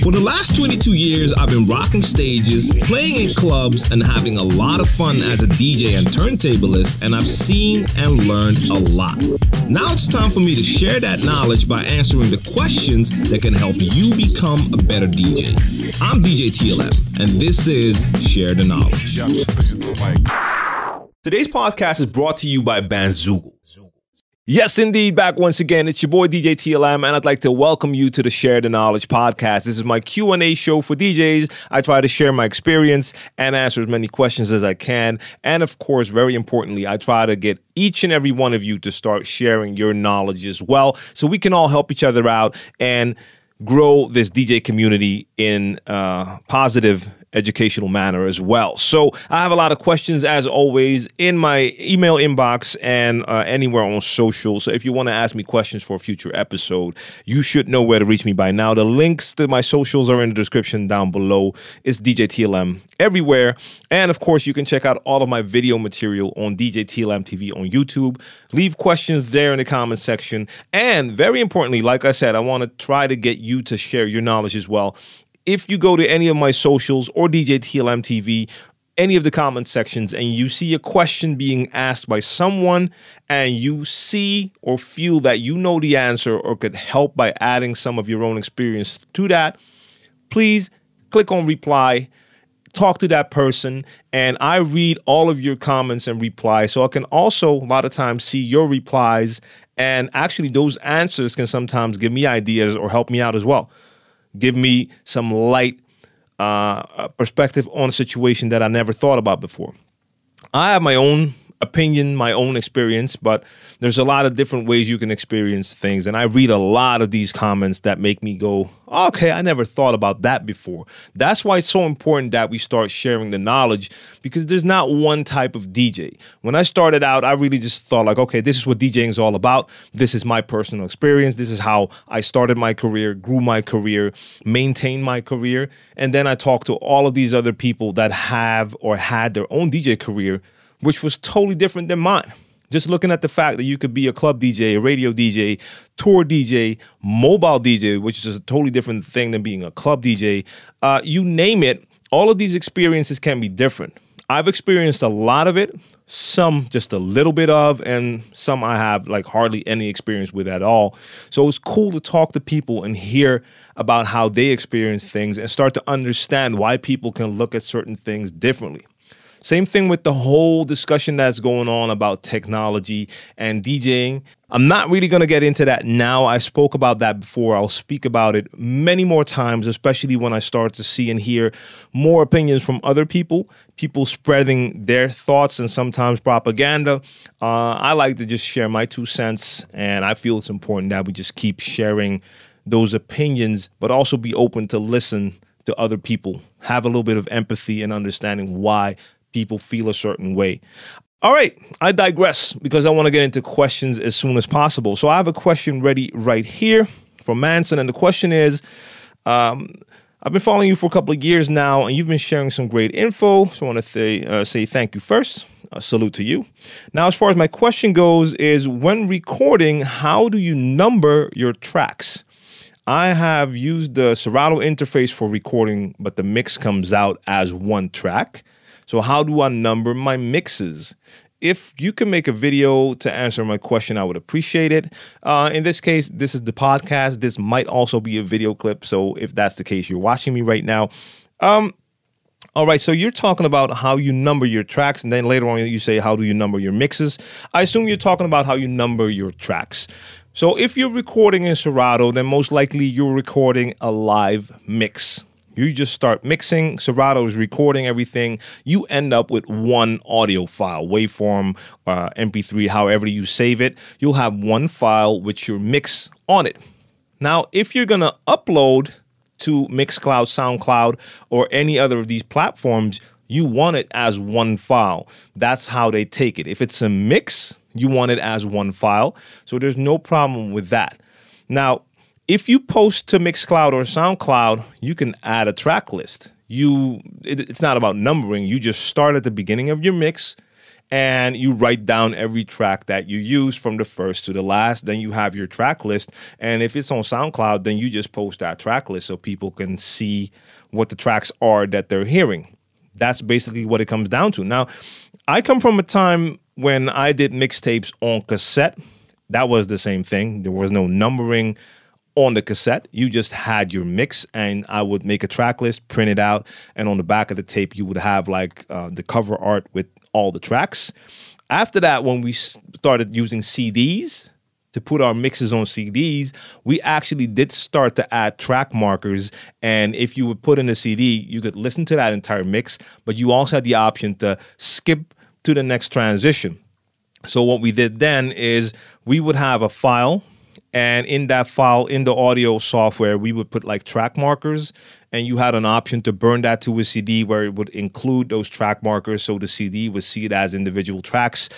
For the last 22 years, I've been rocking stages, playing in clubs, and having a lot of fun as a DJ and turntablist, and I've seen and learned a lot. Now it's time for me to share that knowledge by answering the questions that can help you become a better DJ. I'm DJ TLM, and this is Share the Knowledge. Today's podcast is brought to you by Bandzoogle. Yes, indeed. Back once again, it's your boy DJ TLM, and I'd like to welcome you to the Share the Knowledge podcast. This is my Q and A show for DJs. I try to share my experience and answer as many questions as I can, and of course, very importantly, I try to get each and every one of you to start sharing your knowledge as well, so we can all help each other out and grow this DJ community in a positive educational manner as well. So I have a lot of questions as always in my email inbox and uh, anywhere on social. So if you want to ask me questions for a future episode, you should know where to reach me by now. The links to my socials are in the description down below. It's DJ TLM everywhere. And of course, you can check out all of my video material on DJ TLM TV on YouTube. Leave questions there in the comment section. And very importantly, like I said, I want to try to get you to share your knowledge as well if you go to any of my socials or DJ TLM TV, any of the comment sections, and you see a question being asked by someone, and you see or feel that you know the answer or could help by adding some of your own experience to that, please click on reply talk to that person and I read all of your comments and replies. So I can also a lot of times see your replies and actually those answers can sometimes give me ideas or help me out as well give me some light uh, perspective on a situation that I never thought about before. I have my own opinion, my own experience, but there's a lot of different ways you can experience things. And I read a lot of these comments that make me go, okay, I never thought about that before. That's why it's so important that we start sharing the knowledge because there's not one type of DJ. When I started out, I really just thought, like, okay, this is what DJing is all about. This is my personal experience. This is how I started my career, grew my career, maintained my career. And then I talked to all of these other people that have or had their own DJ career which was totally different than mine. Just looking at the fact that you could be a club DJ, a radio DJ, tour DJ, mobile DJ, which is a totally different thing than being a club DJ. Uh, you name it, all of these experiences can be different. I've experienced a lot of it, some just a little bit of, and some I have like hardly any experience with at all. So it's cool to talk to people and hear about how they experience things and start to understand why people can look at certain things differently. Same thing with the whole discussion that's going on about technology and DJing. I'm not really going to get into that now. I spoke about that before. I'll speak about it many more times, especially when I start to see and hear more opinions from other people, people spreading their thoughts and sometimes propaganda. Uh, I like to just share my two cents, and I feel it's important that we just keep sharing those opinions, but also be open to listen to other people, have a little bit of empathy and understanding why people feel a certain way. All right, I digress because I want to get into questions as soon as possible. So I have a question ready right here from Manson, and the question is um, I've been following you for a couple of years now, and you've been sharing some great info. So I want to say, uh, say thank you first. A salute to you. Now, as far as my question goes, is when recording, how do you number your tracks? I have used the Serato interface for recording, but the mix comes out as one track. So, how do I number my mixes? If you can make a video to answer my question, I would appreciate it. Uh, in this case, this is the podcast. This might also be a video clip. So, if that's the case, you're watching me right now. Um, all right, so you're talking about how you number your tracks, and then later on you say, How do you number your mixes? I assume you're talking about how you number your tracks. So if you're recording in Serato, then most likely you're recording a live mix. You just start mixing, Serato is recording everything. You end up with one audio file, waveform, uh, MP3, however you save it. You'll have one file with your mix on it. Now, if you're gonna upload to Mixcloud, SoundCloud, or any other of these platforms, you want it as one file. That's how they take it. If it's a mix, you want it as one file. So there's no problem with that. Now, if you post to Mixcloud or SoundCloud, you can add a track list. You, it, it's not about numbering. You just start at the beginning of your mix, and you write down every track that you use from the first to the last. Then you have your track list. And if it's on SoundCloud, then you just post that track list so people can see what the tracks are that they're hearing. That's basically what it comes down to. Now, I come from a time when I did mixtapes on cassette. That was the same thing. There was no numbering on the cassette. You just had your mix, and I would make a track list, print it out, and on the back of the tape, you would have like uh, the cover art with all the tracks. After that, when we started using CDs to put our mixes on CDs, we actually did start to add track markers. And if you would put in a CD, you could listen to that entire mix, but you also had the option to skip to the next transition. So what we did then is we would have a file and in that file in the audio software we would put like track markers. And you had an option to burn that to a cd where it would include those track markers so the cd would see it as individual tracks.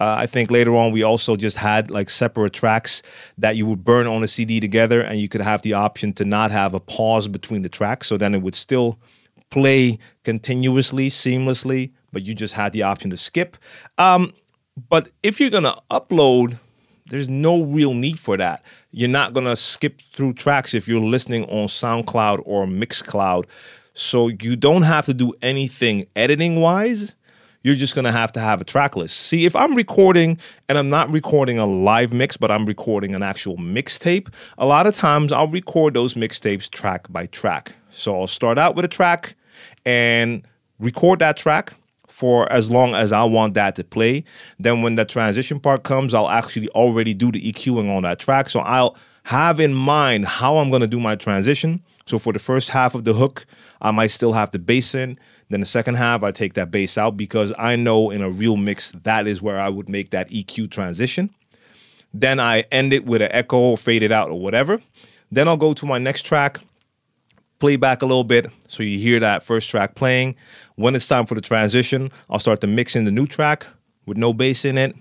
Uh, i think later on we also just had like separate tracks that you would burn on a cd together. And you could have the option to not have a pause between the tracks. So then it would still play continuously seamlessly but you just had the option to skip. Um, but if you're to upload there's no real need for that. You're not gonna skip through tracks if you're listening on SoundCloud or Mixcloud. So you don't have to do anything editing wise. You're just gonna have to have a track list. See, if I'm recording and I'm not recording a live mix, but I'm recording an actual mixtape, a lot of times I'll record those mixtapes track by track. So I'll start out with a track and record that track for as long as I want that to play. Then when the transition part comes, I'll actually already do the EQing on that track. So I'll have in mind how I'm going to do my transition. So for the first half of the hook, I might still have the bass in. Then the second half, I take that bass out because I know in a real mix, that is where I would make that EQ transition. Then I end it with an echo, or fade it out, or whatever. Then I'll go to my next track play back a little bit so you hear that first track playing. When it's time for the transition, I'll start to mix in the new track with no bass in it.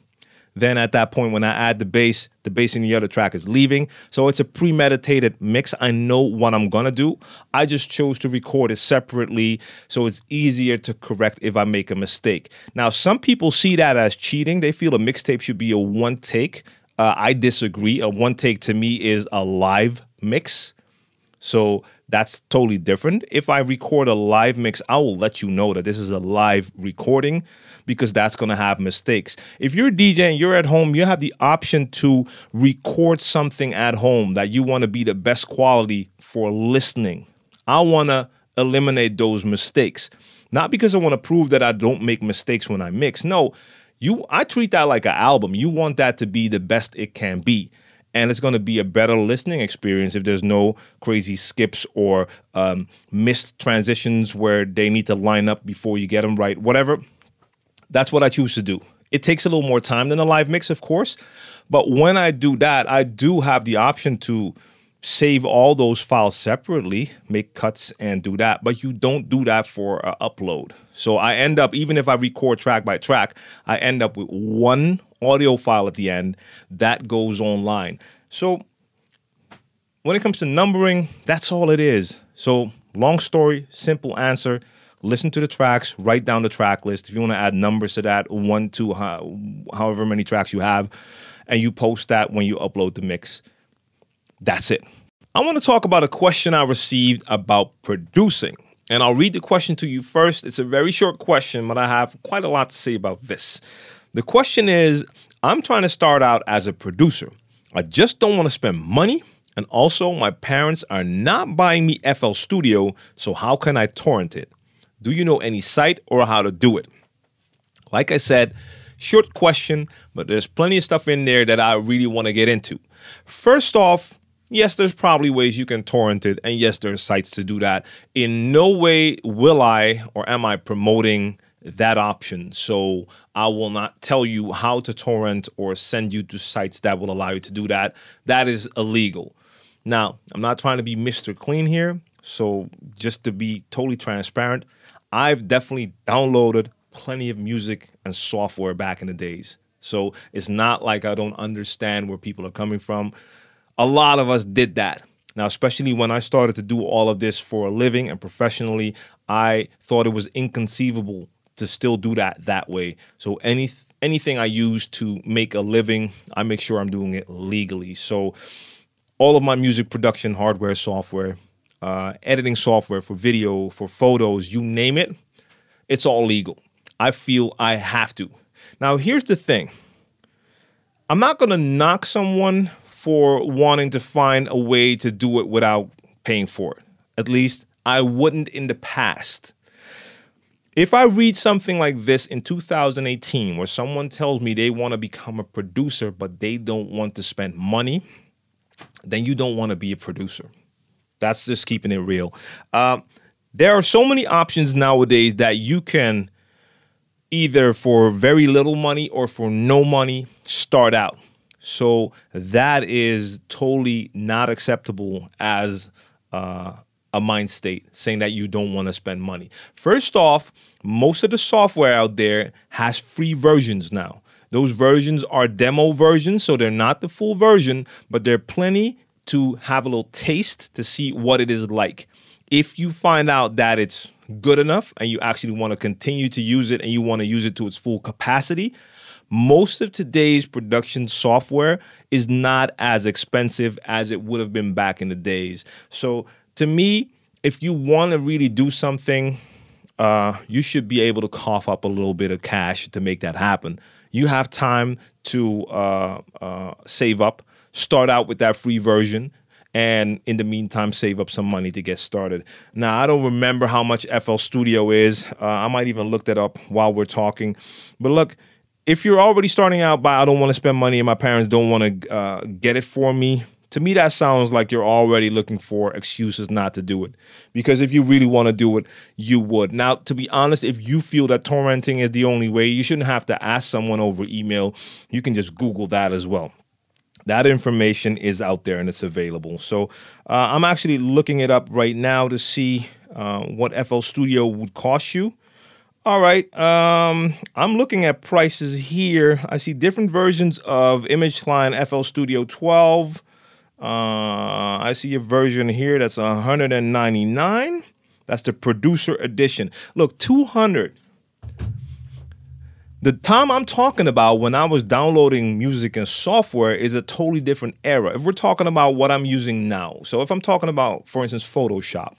Then at that point, when I add the bass, the bass in the other track is leaving. So it's a premeditated mix. I know what I'm gonna do. I just chose to record it separately so it's easier to correct if I make a mistake. Now, some people see that as cheating. They feel a mixtape should be a one take. Uh, I disagree. A one take to me is a live mix. So that's totally different. If I record a live mix, I will let you know that this is a live recording because that's going to have mistakes. If you're a DJ and you're at home, you have the option to record something at home that you want to be the best quality for listening. I want to eliminate those mistakes. Not because I want to prove that I don't make mistakes when I mix. No, you I treat that like an album. You want that to be the best it can be and it's going to be a better listening experience if there's no crazy skips or um, missed transitions where they need to line up before you get them right. Whatever. That's what I choose to do. It takes a little more time than a live mix, of course, but when I do that, I do have the option to save all those files separately, make cuts and do that. But you don't do that for uh, upload. So I end up, even if I record track by track, I end up with one audio file at the end that goes online. So when it comes to numbering, that's all it is. So long story, simple answer. Listen to the tracks, write down the track list. If you want to add numbers to that, one, two, however many tracks you have, and you post that when you upload the mix. That's it. I want to talk about a question I received about producing. And I'll read the question to you first. It's a very short question, but I have quite a lot to say about this. The question is I'm trying to start out as a producer. I just don't want to spend money. And also, my parents are not buying me FL Studio, so how can I torrent it? Do you know any site or how to do it? Like I said, short question, but there's plenty of stuff in there that I really want to get into. First off, yes, there's probably ways you can torrent it, and yes, there's sites to do that. In no way will I or am I promoting that option. So I will not tell you how to torrent or send you to sites that will allow you to do that. That is illegal. Now, I'm not trying to be Mr. Clean here. So just to be totally transparent, I've definitely downloaded plenty of music and software back in the days. So it's not like I don't understand where people are coming from a lot of us did that. Now, especially when I started to do all of this for a living and professionally, I thought it was inconceivable to still do that that way. So any anything I use to make a living, I make sure I'm doing it legally. So all of my music production hardware, software, uh, editing software for video, for photos, you name it, it's all legal. I feel I have to. Now, here's the thing I'm not going to knock someone for wanting to find a way to do it without paying for it. At least I wouldn't in the past. If I read something like this in 2018, where someone tells me they want to become a producer, but they don't want to spend money, then you don't want to be a producer. That's just keeping it real. Uh, there are so many options nowadays that you can either for very little money or for no money start out. So that is totally not acceptable as uh, a mind state, saying that you don't want to spend money. First off, most of the software out there has free versions now. Those versions are demo versions, so they're not the full version, but they're plenty to have a little taste to see what it is like. If you find out that it's good enough and you actually want to continue to use it and you want to use it to its full capacity, most of today's production software is not as expensive as it would have been back in the days. So to me, if you want to really do something, uh, you should be able to cough up a little bit of cash to make that happen. You have time to uh, uh, save up, start out with that free version, and in the meantime, save up some money to get started. Now, I don't remember how much FL Studio is. Uh, I might even look that up while we're talking. But look, if you're already starting out by I don't want to spend money and my parents don't want to uh, get it for me, to me that sounds like you're already looking for excuses not to do it. Because if you really want to do it you would. Now to be honest if you feel that torrenting is the only way you shouldn't have to ask someone over email. You can just google that as well. That information is out there and it's available. So uh, i'm actually looking it up right now to see uh, what fl studio would cost you all right. Um, I'm looking at prices here. I see different versions of Image-Line FL Studio 12. Uh, I see a version here that's 199. That's the producer edition. Look, 200. The time I'm talking about when I was downloading music and software is a totally different era. If we're talking about what I'm using now, so if I'm talking about, for instance, Photoshop,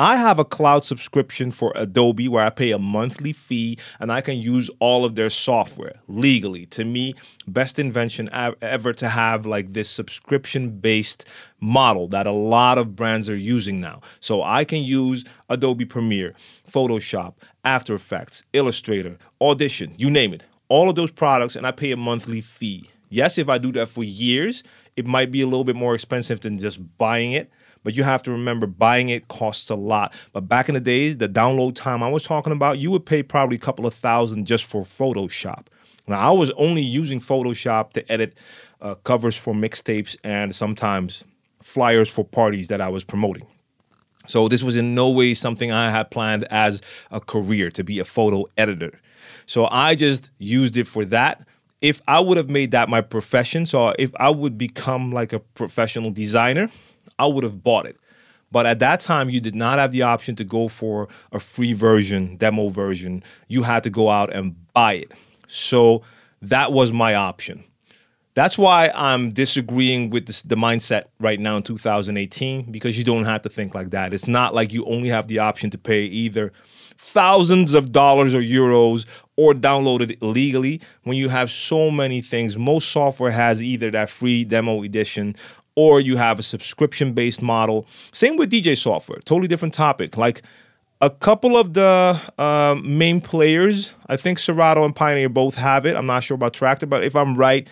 I have a cloud subscription for Adobe where I pay a monthly fee and I can use all of their software legally. To me, best invention ever to have like this subscription based model that a lot of brands are using now. So I can use Adobe Premiere, Photoshop, After Effects, Illustrator, Audition, you name it. All of those products and I pay a monthly fee. Yes, if I do that for years, it might be a little bit more expensive than just buying it but you have to remember buying it costs a lot. But back in the days, the download time I was talking about, you would pay probably a couple of thousand just for Photoshop. Now, I was only using Photoshop to edit uh, covers for mixtapes and sometimes flyers for parties that I was promoting. So this was in no way something I had planned as a career to be a photo editor. So I just used it for that. If I would have made that my profession, so if I would become like a professional designer, I would have bought it. But at that time, you did not have the option to go for a free version, demo version. You had to go out and buy it. So that was my option. That's why I'm disagreeing with this, the mindset right now in 2018 because you don't have to think like that. It's not like you only have the option to pay either thousands of dollars or euros or download it illegally when you have so many things. Most software has either that free demo edition or you have a subscription based model. Same with DJ software, totally different topic. Like a couple of the uh, main players, I think Serato and Pioneer both have it. I'm not sure about Traktor, but if I'm right,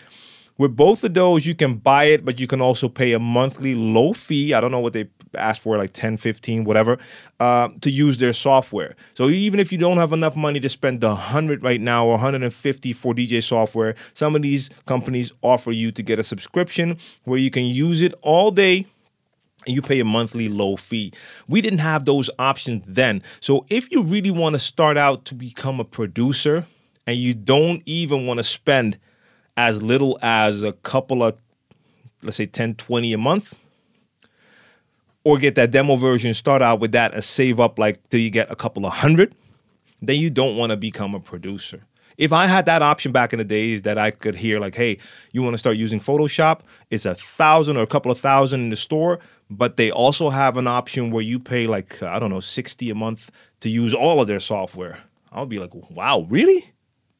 with both of those, you can buy it, but you can also pay a monthly low fee. I don't know what they ask for, like 10, 15, whatever, uh, to use their software. So even if you don't have enough money to spend the 100 right now or 150 for DJ software, some of these companies offer you to get a subscription where you can use it all day and you pay a monthly low fee. We didn't have those options then. So if you really want to start out to become a producer and you don't even want to spend as little as a couple of let's say 10 20 a month or get that demo version start out with that and save up like till you get a couple of hundred then you don't want to become a producer. If I had that option back in the days that I could hear, like, hey, you want to start using Photoshop? It's a thousand or a couple of thousand in the store, but they also have an option where you pay like, I don't know, 60 a month to use all of their software. I'll be like, wow, really?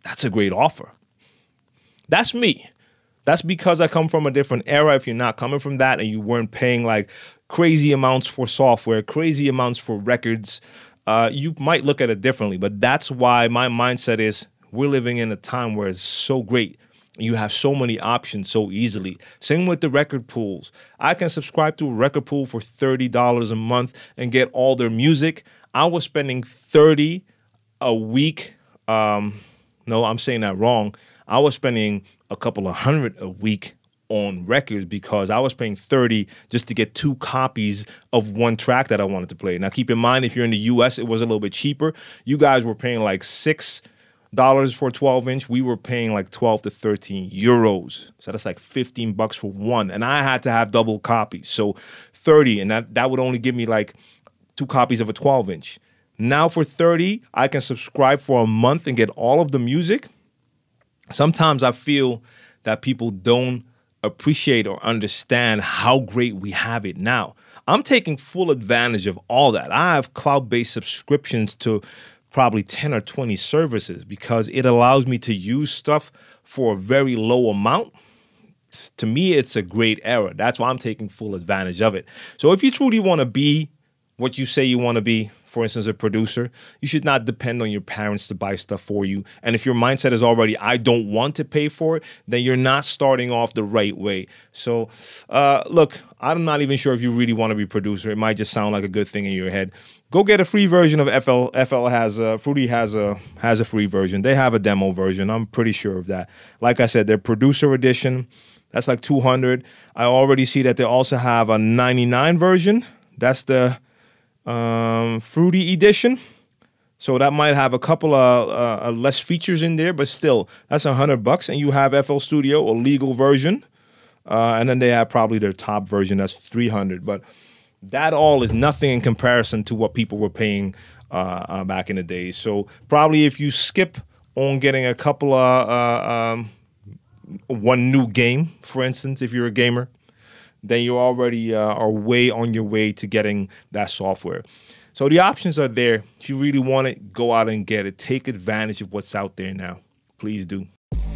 That's a great offer. That's me. That's because I come from a different era. If you're not coming from that and you weren't paying like crazy amounts for software, crazy amounts for records, uh, you might look at it differently. But that's why my mindset is we're living in a time where it's so great. You have so many options so easily. Same with the record pools. I can subscribe to a record pool for $30 a month and get all their music. I was spending 30 a week. Um, no, I'm saying that wrong. I was spending a couple of hundred a week on records because I was paying 30 just to get two copies of one track that I wanted to play. Now keep in mind if you're in the US it was a little bit cheaper. You guys were paying like 6 dollars for 12 inch. We were paying like 12 to 13 euros. So that's like 15 bucks for one and I had to have double copies. So 30 and that that would only give me like two copies of a 12 inch. Now for 30, I can subscribe for a month and get all of the music sometimes I feel that people don't appreciate or understand how great we have it now. I'm taking full advantage of all that. I have cloud based subscriptions to probably 10 or 20 services because it allows me to use stuff for a very low amount. To me, it's a great era. That's why I'm taking full advantage of it. So if you truly want to be what you say you want to be, for instance, a producer, you should not depend on your parents to buy stuff for you. And if your mindset is already, I don't want to pay for it, then you're not starting off the right way. So, uh, look, I'm not even sure if you really want to be a producer. It might just sound like a good thing in your head. Go get a free version of FL. FL has a Fruity has a has a free version. They have a demo version. I'm pretty sure of that. Like I said, their producer edition. That's like 200. I already see that they also have a 99 version. That's the um, Fruity Edition. So that might have a couple of uh, uh, less features in there, but still, that's a hundred bucks, and you have FL Studio, a legal version, uh, and then they have probably their top version that's three hundred. But that all is nothing in comparison to what people were paying uh, uh back in the day. So probably if you skip on getting a couple of um, one new game, for instance, if you're a gamer, then you already uh, are way on your way to getting that software. So the options are there. If you really want it, go out and get it. Take advantage of what's out there now. Please do.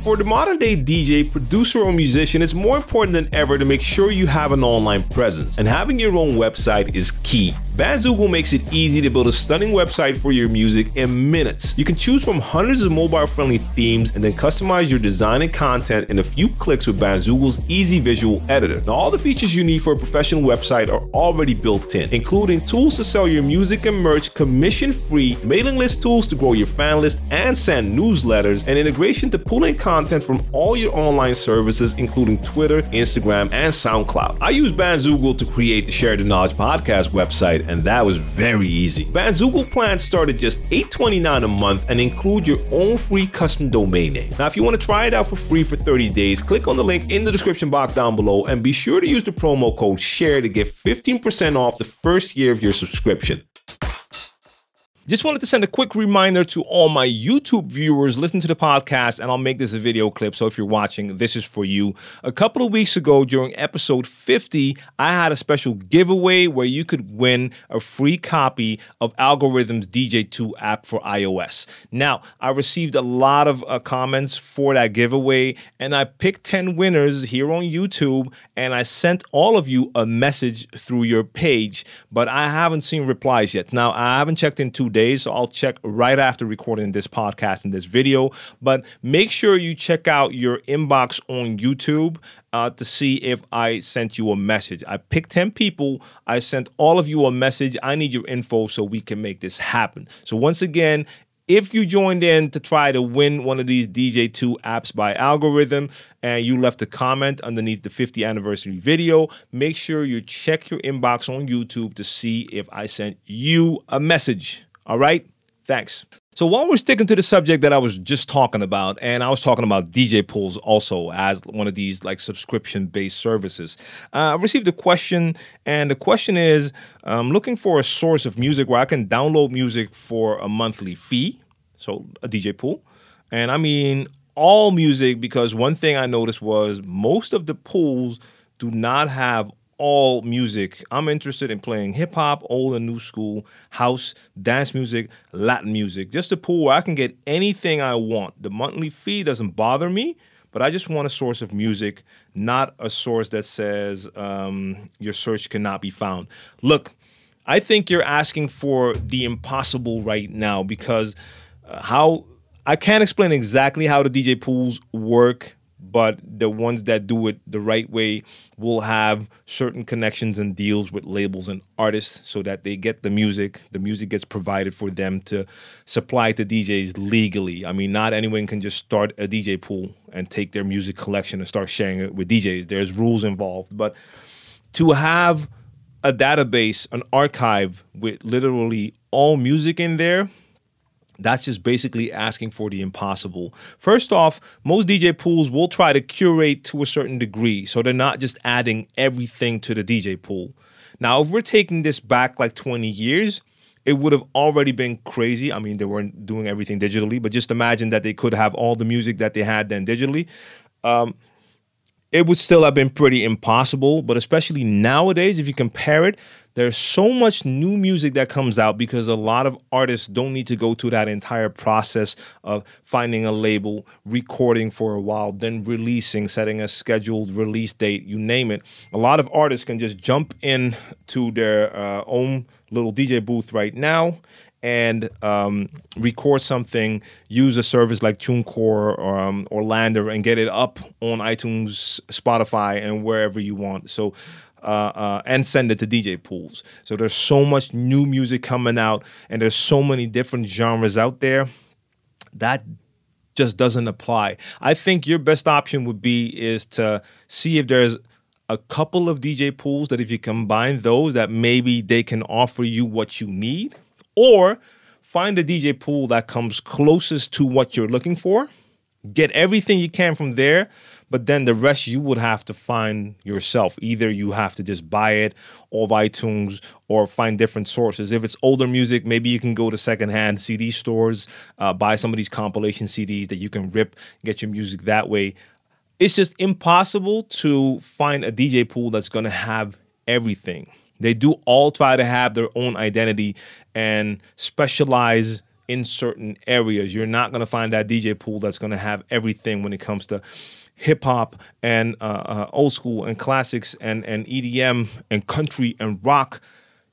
For the modern day DJ, producer, or musician, it's more important than ever to make sure you have an online presence, and having your own website is key. Bandzoogle makes it easy to build a stunning website for your music in minutes. You can choose from hundreds of mobile-friendly themes and then customize your design and content in a few clicks with Bandzoogle's easy visual editor. Now, all the features you need for a professional website are already built in, including tools to sell your music and merch commission-free, mailing list tools to grow your fan list and send newsletters, and integration to pull in content from all your online services, including Twitter, Instagram, and SoundCloud. I use Bandzoogle to create the Share the Knowledge podcast website and that was very easy. Bandzoogle plans start at just $8.29 a month and include your own free custom domain name. Now, if you want to try it out for free for 30 days, click on the link in the description box down below and be sure to use the promo code SHARE to get 15% off the first year of your subscription. Just wanted to send a quick reminder to all my YouTube viewers listen to the podcast, and I'll make this a video clip. So if you're watching, this is for you. A couple of weeks ago, during episode 50, I had a special giveaway where you could win a free copy of Algoriddim's DJ2 app for iOS. Now, I received a lot of uh, comments for that giveaway, and I picked 10 winners here on YouTube, and I sent all of you a message through your page, but I haven't seen replies yet. Now, I haven't checked in two days So I'll check right after recording this podcast and this video. But make sure you check out your inbox on YouTube uh, to see if I sent you a message. I picked 10 people. I sent all of you a message. I need your info so we can make this happen. So once again, if you joined in to try to win one of these djay 2 apps by Algoriddim and you left a comment underneath the 50th anniversary video, make sure you check your inbox on YouTube to see if I sent you a message. All right? Thanks. So while we're sticking to the subject that I was just talking about, and I was talking about DJ pools also as one of these like subscription based services, uh, I received a question, and the question is I'm looking for a source of music where I can download music for a monthly fee so a DJ pool. And I mean all music because one thing I noticed was most of the pools do not have all music. I'm interested in playing hip hop, old and new school, house, dance music, Latin music. Just a pool where I can get anything I want. The monthly fee doesn't bother me, but I just want a source of music, not a source that says um, your search cannot be found. Look, I think you're asking for the impossible right now because uh, how I can't explain exactly how the DJ pools work but the ones that do it the right way will have certain connections and deals with labels and artists so that they get the music the music gets provided for them to supply to DJs legally. I mean not anyone can just start a DJ pool and take their music collection and start sharing it with DJs there's rules involved but to have a database an archive with literally all music in there that's just basically asking for the impossible. First off, most DJ pools will try to curate to a certain degree, so they're not just adding everything to the DJ pool. Now, if we're taking this back like 20 years, it would have already been crazy. I mean, they weren't doing everything digitally, but just imagine that they could have all the music that they had then digitally. Um, it would still have been pretty impossible, but especially nowadays, if you compare it, there's so much new music that comes out because a lot of artists don't need to go through that entire process of finding a label, recording for a while, then releasing, setting a scheduled release date, you name it. A lot of artists can just jump in to their uh, own little DJ booth right now and um, record something, use a service like TuneCore or, um, or LANDR and get it up on iTunes, Spotify, and wherever you want. So, uh, uh, and send it to DJ pools. So there's so much new music coming out, and there's so many different genres out there that just doesn't apply. I think your best option would be is to see if there's a couple of DJ pools that if you combine those that maybe they can offer you what you need or find a DJ pool that comes closest to what you're looking for. Get everything you can from there, but then the rest you would have to find yourself. Either you have to just buy it off iTunes or find different sources. If it's older music, maybe you can go to secondhand CD stores, uh, buy some of these compilation CDs that you can rip, get your music that way. It's just impossible to find a DJ pool that's to have everything. They do all try to have their own identity and specialize in certain areas. You're not going to find that DJ pool that's going to have everything when it comes to hip hop and uh, uh, old school and classics and, and EDM and country and rock.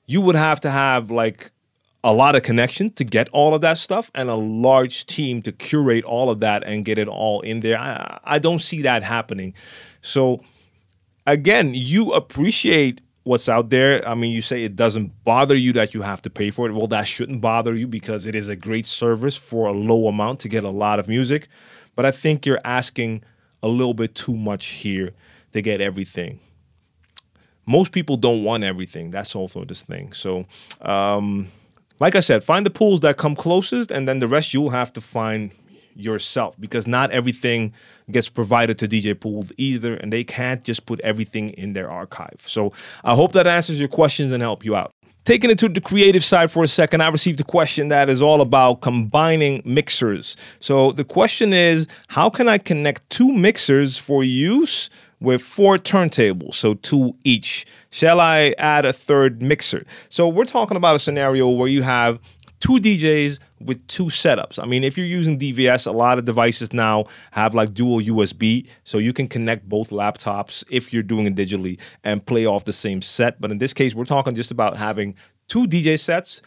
You would have to have like a lot of connection to get all of that stuff and a large team to curate all of that and get it all in there. I, I don't see that happening. So, again, you appreciate what's out there. I mean, you say it doesn't bother you that you have to pay for it. Well, that shouldn't bother you because it is a great service for a low amount to get a lot of music. But I think you're asking a little bit too much here to get everything. Most people don't want everything. That's also this thing. So, um, like I said, find the pools that come closest, and then the rest you'll have to find yourself because not everything gets provided to DJ pools either, and they can't just put everything in their archive. So I hope that answers your questions and help you out. Taking it to the creative side for a second, I received a question that is all about combining mixers. So the question is how can I connect two mixers for use with four turntables, so two each? Shall I add a third mixer? So we're talking about a scenario where you have two DJs with two setups. I mean, if you're using DVS, a lot of devices now have like dual USB, so you can connect both laptops if you're doing it digitally and play off the same set. But in this case, we're talking just about having two DJ sets,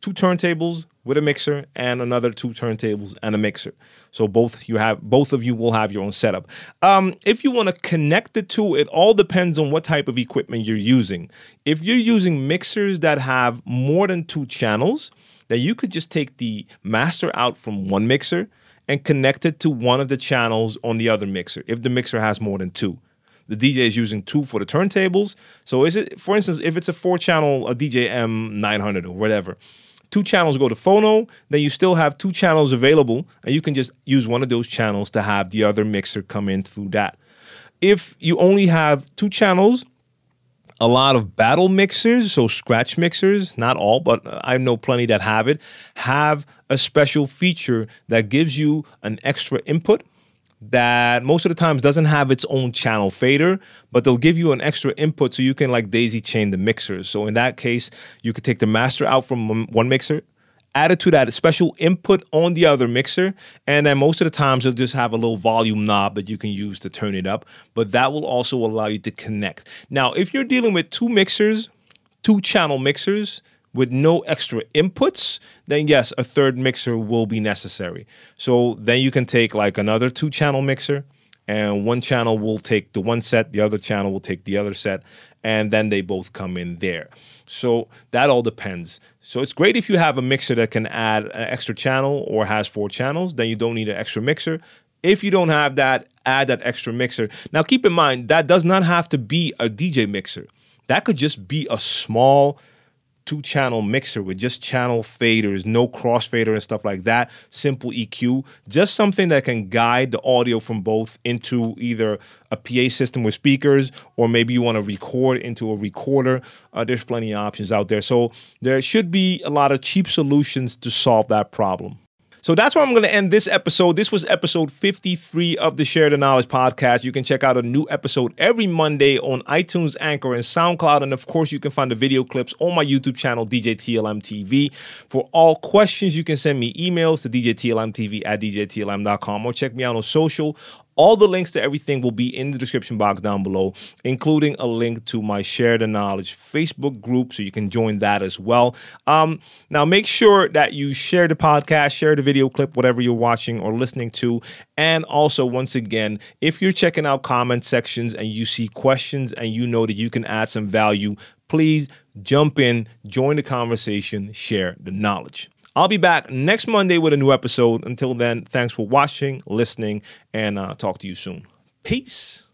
two turntables with a mixer, and another two turntables and a mixer. So both you have both of you will have your own setup. Um, if you want to connect the two, it all depends on what type of equipment you're using. If you're using mixers that have more than two channels, that you could just take the master out from one mixer and connect it to one of the channels on the other mixer if the mixer has more than two. The DJ is using two for the turntables. So is it, for instance, if it's a four channel, a DJM-900 or whatever, two channels go to phono, then you still have two channels available and you can just use one of those channels to have the other mixer come in through that. If you only have two channels a lot of battle mixers, so scratch mixers, not all, but I know plenty that have it, have a special feature that gives you an extra input that most of the times doesn't have its own channel fader, but they'll give you an extra input so you can like daisy chain the mixers. So in that case, you could take the master out from one mixer, add it to that special input on the other mixer, and then most of the times you'll just have a little volume knob that you can use to turn it up, but that will also allow you to connect. Now, if you're dealing with two mixers, two channel mixers, with no extra inputs, then yes, a third mixer will be necessary. So then you can take like another two channel mixer, and one channel will take the one set, the other channel will take the other set, and then they both come in there. So that all depends. So it's great if you have a mixer that can add an extra channel or has four channels, then you don't need an extra mixer. If you don't have that, add that extra mixer. Now keep in mind that does not have to be a DJ mixer. That could just be a small two channel mixer with just channel faders, no crossfader and stuff like that, simple EQ, just something that can guide the audio from both into either a PA system with speakers or maybe you want to record into a recorder. Uh, there's plenty of options out there. So there should be a lot of cheap solutions to solve that problem. So that's where I'm going to end this episode. This was episode 53 of the Share the Knowledge podcast. You can check out a new episode every Monday on iTunes, Anchor, and SoundCloud. And of course, you can find the video clips on my YouTube channel, DJ TLM TV. For all questions, you can send me emails to djtlmtv at djtlm.com or check me out on social. All the links to everything will be in the description box down below, including a link to my Share the Knowledge Facebook group, so you can join that as well. Um, now, make sure that you share the podcast, share the video clip, whatever you're watching or listening to. And also, once again, if you're checking out comment sections and you see questions and you know that you can add some value, please jump in, join the conversation, share the knowledge. I'll be back next Monday with a new episode. Until then, thanks for watching, listening, and uh, talk to you soon. Peace.